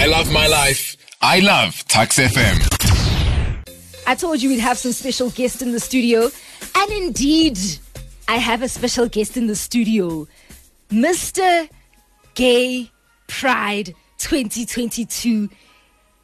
I love my life. I love Tuks FM. I told you we'd have some special guests in the studio. And indeed, I have a special guest in the studio. Mr. Gay Pride 2022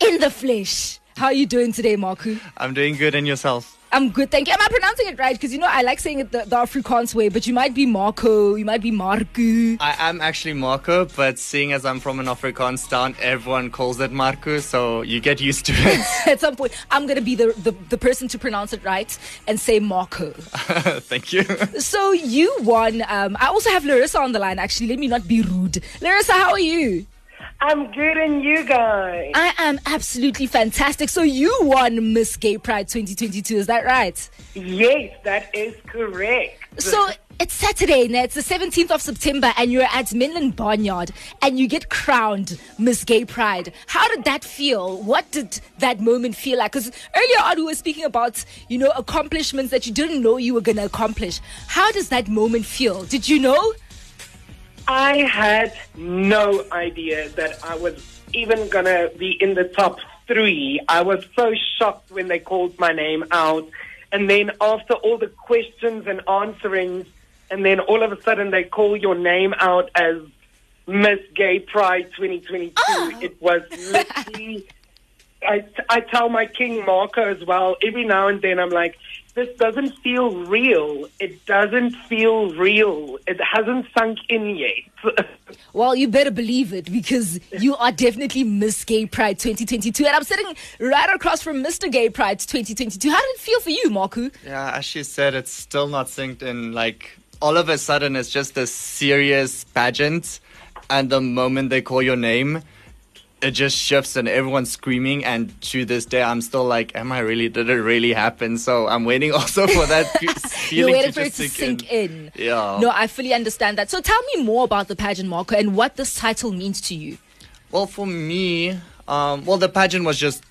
in the flesh. How are you doing today, Marku? I'm doing good, and yourself? I'm good, thank you. Am I pronouncing it right? Because you know I like saying it the, the Afrikaans way, but you might be Marco, you might be Marku. I am actually Marco, but seeing as I'm from an Afrikaans town, everyone calls it Marco, so you get used to it. At some point, I'm gonna be the, the, the person to pronounce it right and say Marco. Thank you. So you won. Um, I also have Larissa on the line. Actually, let me not be rude. Larissa, how are you? I'm good and you guys. I am absolutely fantastic. So you won Miss Gay Pride 2022, is that right? Yes, that is correct. So it's Saturday, now it's the 17th of September, and you're at Menlyn Barnyard and you get crowned Miss Gay Pride. How did that feel? What did that moment feel like? Because earlier on, we were speaking about, you know, accomplishments that you didn't know you were going to accomplish. How does that moment feel? Did you know? I had no idea that I was even going to be in the top three. I was so shocked when they called my name out. And then after all the questions and answerings, and then all of a sudden they call your name out as Miss Gay Pride 2022. Oh. It was literally. I, I tell my King Marco as well, every now and then I'm like, this doesn't feel real. It doesn't feel real. It hasn't sunk in yet. Well, you better believe it because you are definitely Miss Gay Pride 2022. And I'm sitting right across from Mr. Gay Pride 2022. How did it feel for you, Marku? Yeah, as she said, it's still not synced in. Like, all of a sudden, it's just a serious pageant, and the moment they call your name, it just shifts and everyone's screaming. And to this day, I'm still like, "Am I really? Did it really happen?" So I'm waiting also for that fe- You're feeling waiting to for it to sink, sink in. Yeah. No, I fully understand that. So tell me more about the pageant, Marco, and what this title means to you. Well, for me, um, well, the pageant was just.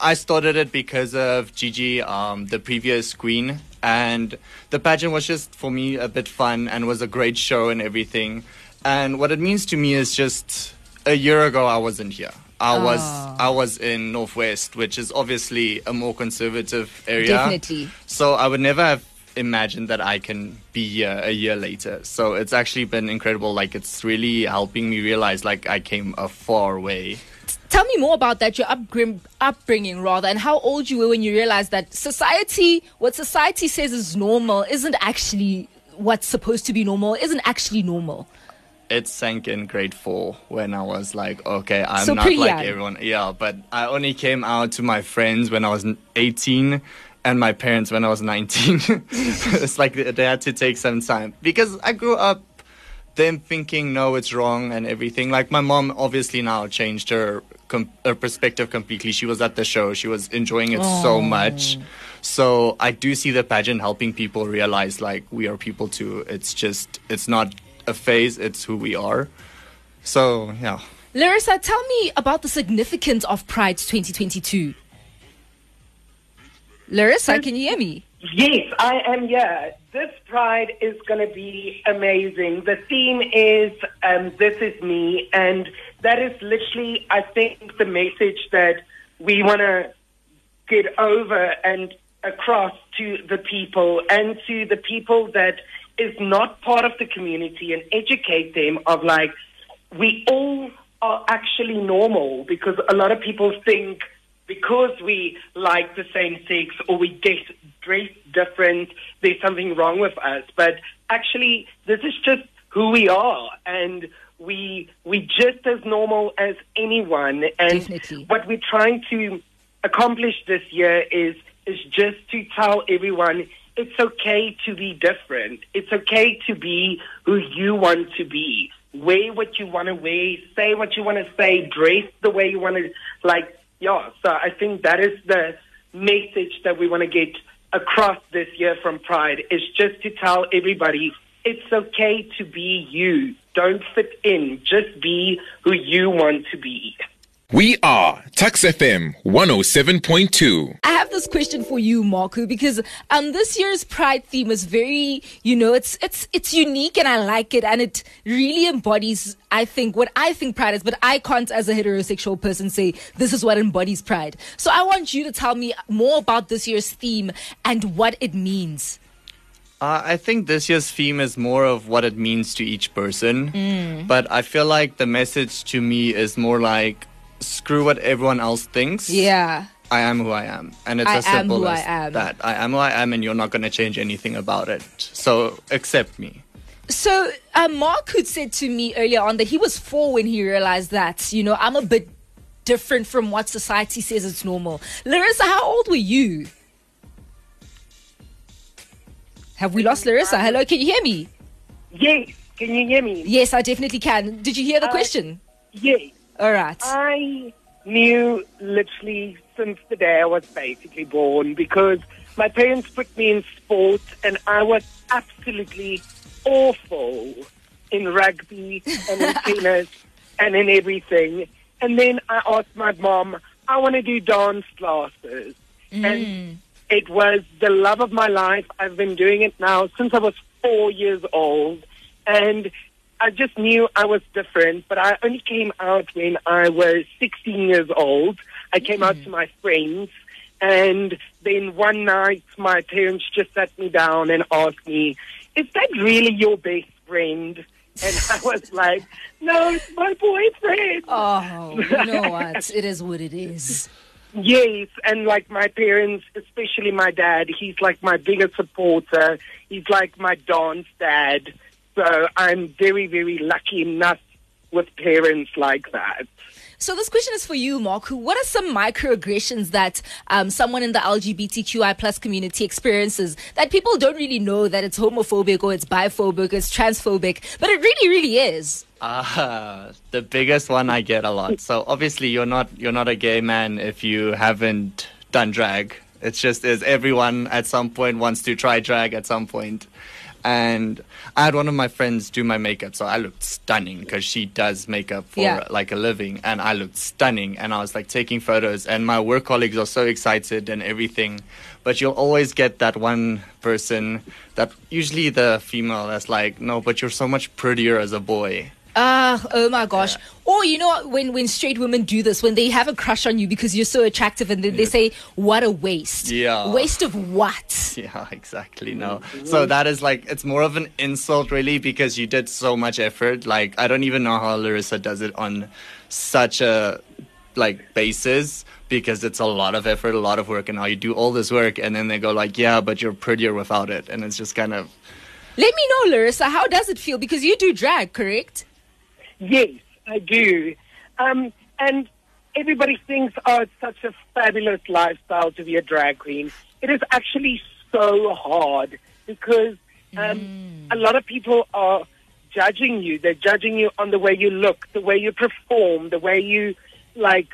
I started it because of Gigi, um, the previous queen, and the pageant was just for me a bit fun and was a great show and everything. And what it means to me is just a year ago I wasn't here. I was Ah. I was in Northwest, which is obviously a more conservative area. Definitely. So I would never have imagined that I can be here a year later. So it's actually been incredible. Like it's really helping me realize like I came a far way. Tell me more about that, your upbring, upbringing, rather, and how old you were when you realized that society, what society says is normal, isn't actually what's supposed to be normal, isn't actually normal. It sank in grade four when I was like, okay, I'm So not like young. everyone. Yeah, but I only came out to my friends when I was 18 and my parents when I was 19. it's like they had to take some time because I grew up them thinking no it's wrong and everything like my mom obviously now changed her com- her perspective completely she was at the show she was enjoying it so oh. much so i do see the pageant helping people realize like we are people too it's just it's not a phase it's who we are so yeah Larissa, tell me about the significance of Pride 2022. Larissa, can you hear me? Yes, I am here. This pride is going to be amazing. The theme is um, This Is Me, and that is literally, I think, the message that we want to get over and across to the people and to the people that is not part of the community and educate them of like, we all are actually normal because a lot of people think because we like the same sex or we get dress different, there's something wrong with us. But actually, this is just who we are, and we we just as normal as anyone. And Definitely. what we're trying to accomplish this year is is just to tell everyone it's okay to be different. It's okay to be who you want to be. Wear what you want to wear, say what you want to say, dress the way you want to like yeah, so I think that is the message that we want to get across this year from Pride is just to tell everybody it's okay to be you. Don't fit in. Just be who you want to be. We are Tuks FM 107.2. I have have this question for you, Marku, because um this year's Pride theme is very, you know, it's it's it's unique and I like it and it really embodies I think what I think Pride is, but I can't as a heterosexual person say this is what embodies Pride. So I want you to tell me more about this year's theme and what it means. Uh, I think this year's theme is more of what it means to each person. Mm. But I feel like the message to me is more like screw what everyone else thinks. Yeah. I am who I am. And it's I as simple who as I am. that. I am who I am, and you're not going to change anything about it. So accept me. So uh, Mark had said to me earlier on that he was four when he realized that, you know, I'm a bit different from what society says it's normal. Larissa, how old were you? Have we lost Larissa? Hello, can you hear me? Yes, can you hear me? Yes, I definitely can. Did you hear the Uh, question? Yes. All right. I knew literally since the day I was basically born because my parents put me in sport and I was absolutely awful in rugby and in tennis and in everything. And then I asked my mom, I want to do dance classes. And mm. it was the love of my life. I've been doing it now since I was four years old. And I just knew I was different, but I only came out when I was 16 years old. I came out to mm-hmm. my friends, and then one night my parents just sat me down and asked me, Is that really your best friend? And I was like, No, it's my boyfriend. Oh, you know what? It is what it is. Yes, and like my parents, especially my dad, he's like my biggest supporter. He's like my dance dad. So I'm very, very lucky enough with parents like that. So this question is for you, Mark. What are some microaggressions that um, someone in the LGBTQI plus community experiences that people don't really know that it's homophobic or it's biphobic, or it's transphobic, but it really, really is. Ah, the biggest one I get a lot. So obviously you're not you're not a gay man if you haven't done drag. It's just is everyone at some point wants to try drag at some point. And I had one of my friends do my makeup, so I looked stunning because she does makeup for Yeah. like a living, and I looked stunning. And I was like taking photos, and my work colleagues are so excited and everything. But you'll always get that one person that usually the female that's like, no, but you're so much prettier as a boy. Ah, oh my gosh. Or you know when when straight women do this, when they have a crush on you because you're so attractive and then they say, What a waste. Yeah. Waste of what? Yeah, exactly. No. So that is like, it's more of an insult, really, because you did so much effort. Like, I don't even know how Larissa does it on such a like basis because it's a lot of effort, a lot of work, and now you do all this work, and then they go like, "Yeah, but you're prettier without it," and it's just kind of Let me know, Larissa, how does it feel? Because you do drag, correct? Yes, I do. Um, and everybody thinks, oh, it's such a fabulous lifestyle to be a drag queen. It is actually so hard because um, a lot of people are judging you. They're judging you on the way you look, the way you perform, the way you, like,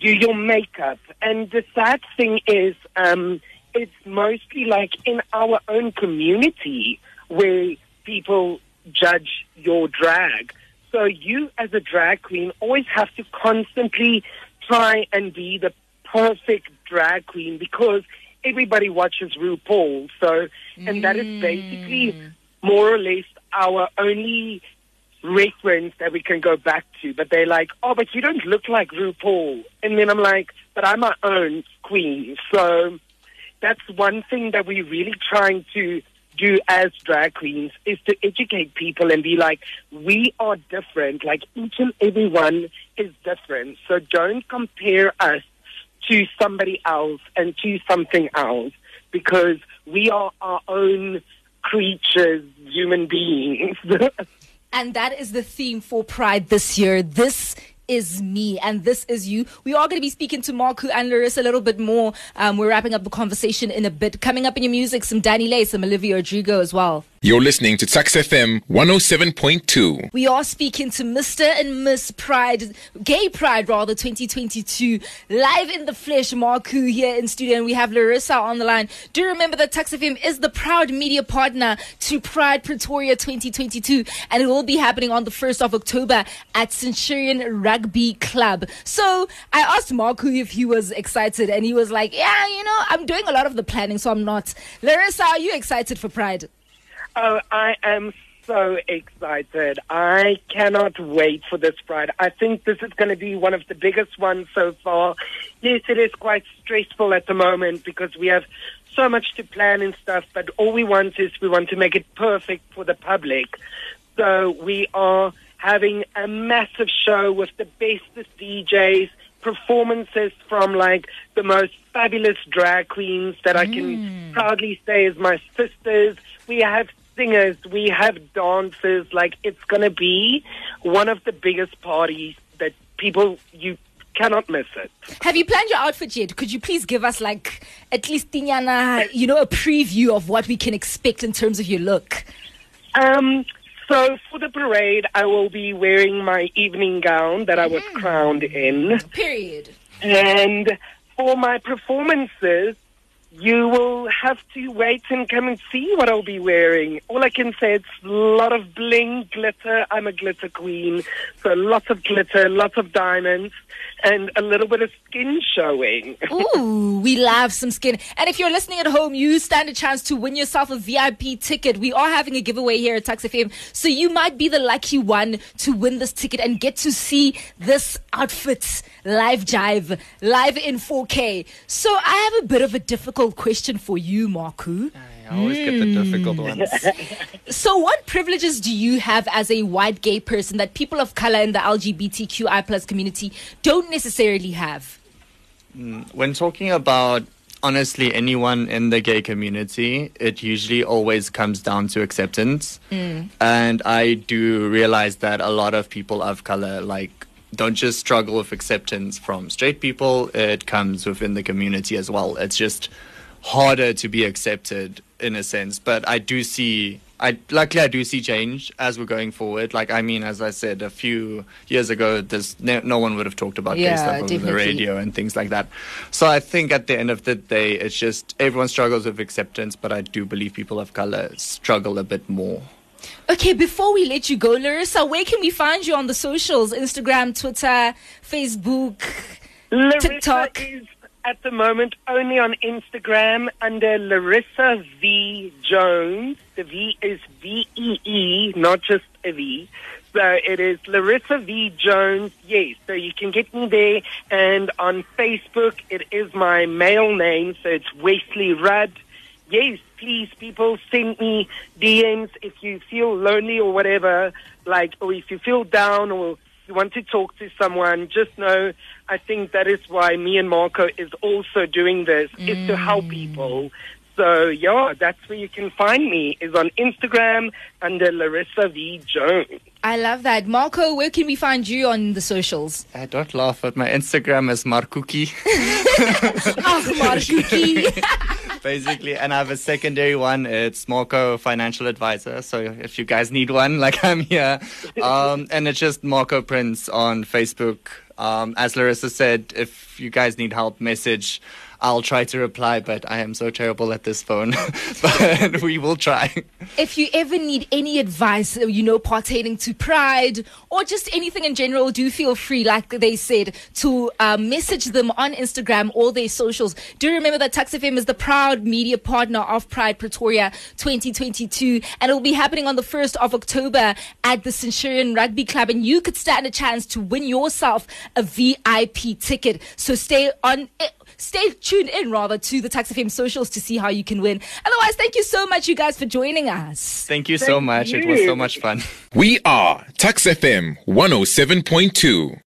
do your makeup. And the sad thing is, um, it's mostly like in our own community where people judge your drag. So you as a drag queen always have to constantly try and be the perfect drag queen because everybody watches RuPaul. So, and that is basically mm. more or less our only reference that we can go back to. But they're like, oh, but you don't look like RuPaul. And then I'm like, but I'm my own queen. So that's one thing that we're really trying to do as drag queens is to educate people and be like, we are different. Like each and every one is different. So don't compare us to somebody else and to something else because we are our own creatures, human beings. And that is the theme for Pride this year. This is me and this is you. We are going to be speaking to Marku and Larissa a little bit more. Um, we're wrapping up the conversation in a bit. Coming up in your music, some Danny Lay, some Olivia Rodrigo as well. You're listening to Tuks FM 107.2. We are speaking to Mr. and Miss Pride, Gay Pride rather, 2022, live in the flesh. Marku here in studio, and we have Larissa on the line. Do remember that Tuks FM is the proud media partner to Pride Pretoria 2022, and it will be happening on the 1st of October at Centurion Rugby Club. So I asked Marku if he was excited, and he was like, Yeah, you know, I'm doing a lot of the planning, so I'm not. Larissa, are you excited for Pride? Oh, I am so excited. I cannot wait for this Pride. I think this is going to be one of the biggest ones so far. Yes, it is quite stressful at the moment because we have so much to plan and stuff, but all we want is we want to make it perfect for the public. So we are having a massive show with the bestest DJs, performances from like the most fabulous drag queens that I can proudly say is my sisters. We have singers, we have dancers. Like it's going to be one of the biggest parties that people you cannot miss it. Have you planned your outfit yet? Could you please give us like at least Tinyana, you know, a preview of what we can expect in terms of your look? Um, so for the parade, I will be wearing my evening gown that I was mm. crowned in. Period. And for my performances, you will have to wait and come and see what I'll be wearing. All I can say, it's a lot of bling, glitter. I'm a glitter queen. So lots of glitter, lots of diamonds, and a little bit of skin showing. Ooh, we love some skin. And if you're listening at home, you stand a chance to win yourself a VIP ticket. We are having a giveaway here at Tuks FM. So you might be the lucky one to win this ticket and get to see this outfit live jive, live in 4K. So I have a bit of a difficult question for you, Marku. I always get the difficult hmm. ones. So, what privileges do you have as a white gay person that people of color in the LGBTQI plus community don't necessarily have? Hmm, when talking about honestly anyone in the gay community, it usually always comes down to acceptance. Hmm. And I do realize that a lot of people of color like don't just struggle with acceptance from straight people, it comes within the community as well. It's just harder to be accepted in a sense. But I do see I luckily I do see change as we're going forward. Like I mean, as I said a few years ago, there's no, no one would have talked about Yeah, gay stuff over the radio and things like that. So I think at the end of the day, it's just everyone struggles with acceptance, but I do believe people of color struggle a bit more. Okay, before we let you go, Larissa, where can we find you on the socials? Instagram, Twitter, Facebook. Larissa TikTok. is at the moment only on Instagram under Larissa Vee Jones. The V is V E E, not just a V. So it is Larissa Vee Jones. Yes, so you can get me there. And on Facebook, it is my male name, so it's Wesley Rudd. Yes, please, people send me DMs if you feel lonely or whatever, like, or if you feel down or you want to talk to someone, just know I think that is why me and Marco is also doing this, is to help mm. people. So yeah, that's where you can find me is on Instagram under Larissa Vee Jones. I love that. Marco, where can we find you on the socials? I don't laugh, but my Instagram is Markuki. Oh, Markuki. basically. And I have a secondary one. It's Marco Financial Advisor. So if you guys need one, like I'm here. Um, and it's just Marco Prince on Facebook. Um, as Larissa said, if you guys need help, message. I'll try to reply, but I am so terrible at this phone. but we will try. if you ever need any advice, you know, pertaining to pride or just anything in general, do feel free, like they said, to uh, message them on Instagram or their socials. Do remember that FM is the proud media partner of Pride Pretoria 2022, and it will be happening on the 1st of October at the Centurion Rugby Club, and you could stand a chance to win yourself a VIP ticket. So stay on. Stay tuned in rather to the Tuks FM socials to see how you can win. Otherwise, thank you so much, you guys, for joining us. Thank you so Thank much. It was so much fun. We are Tuks FM 107.2.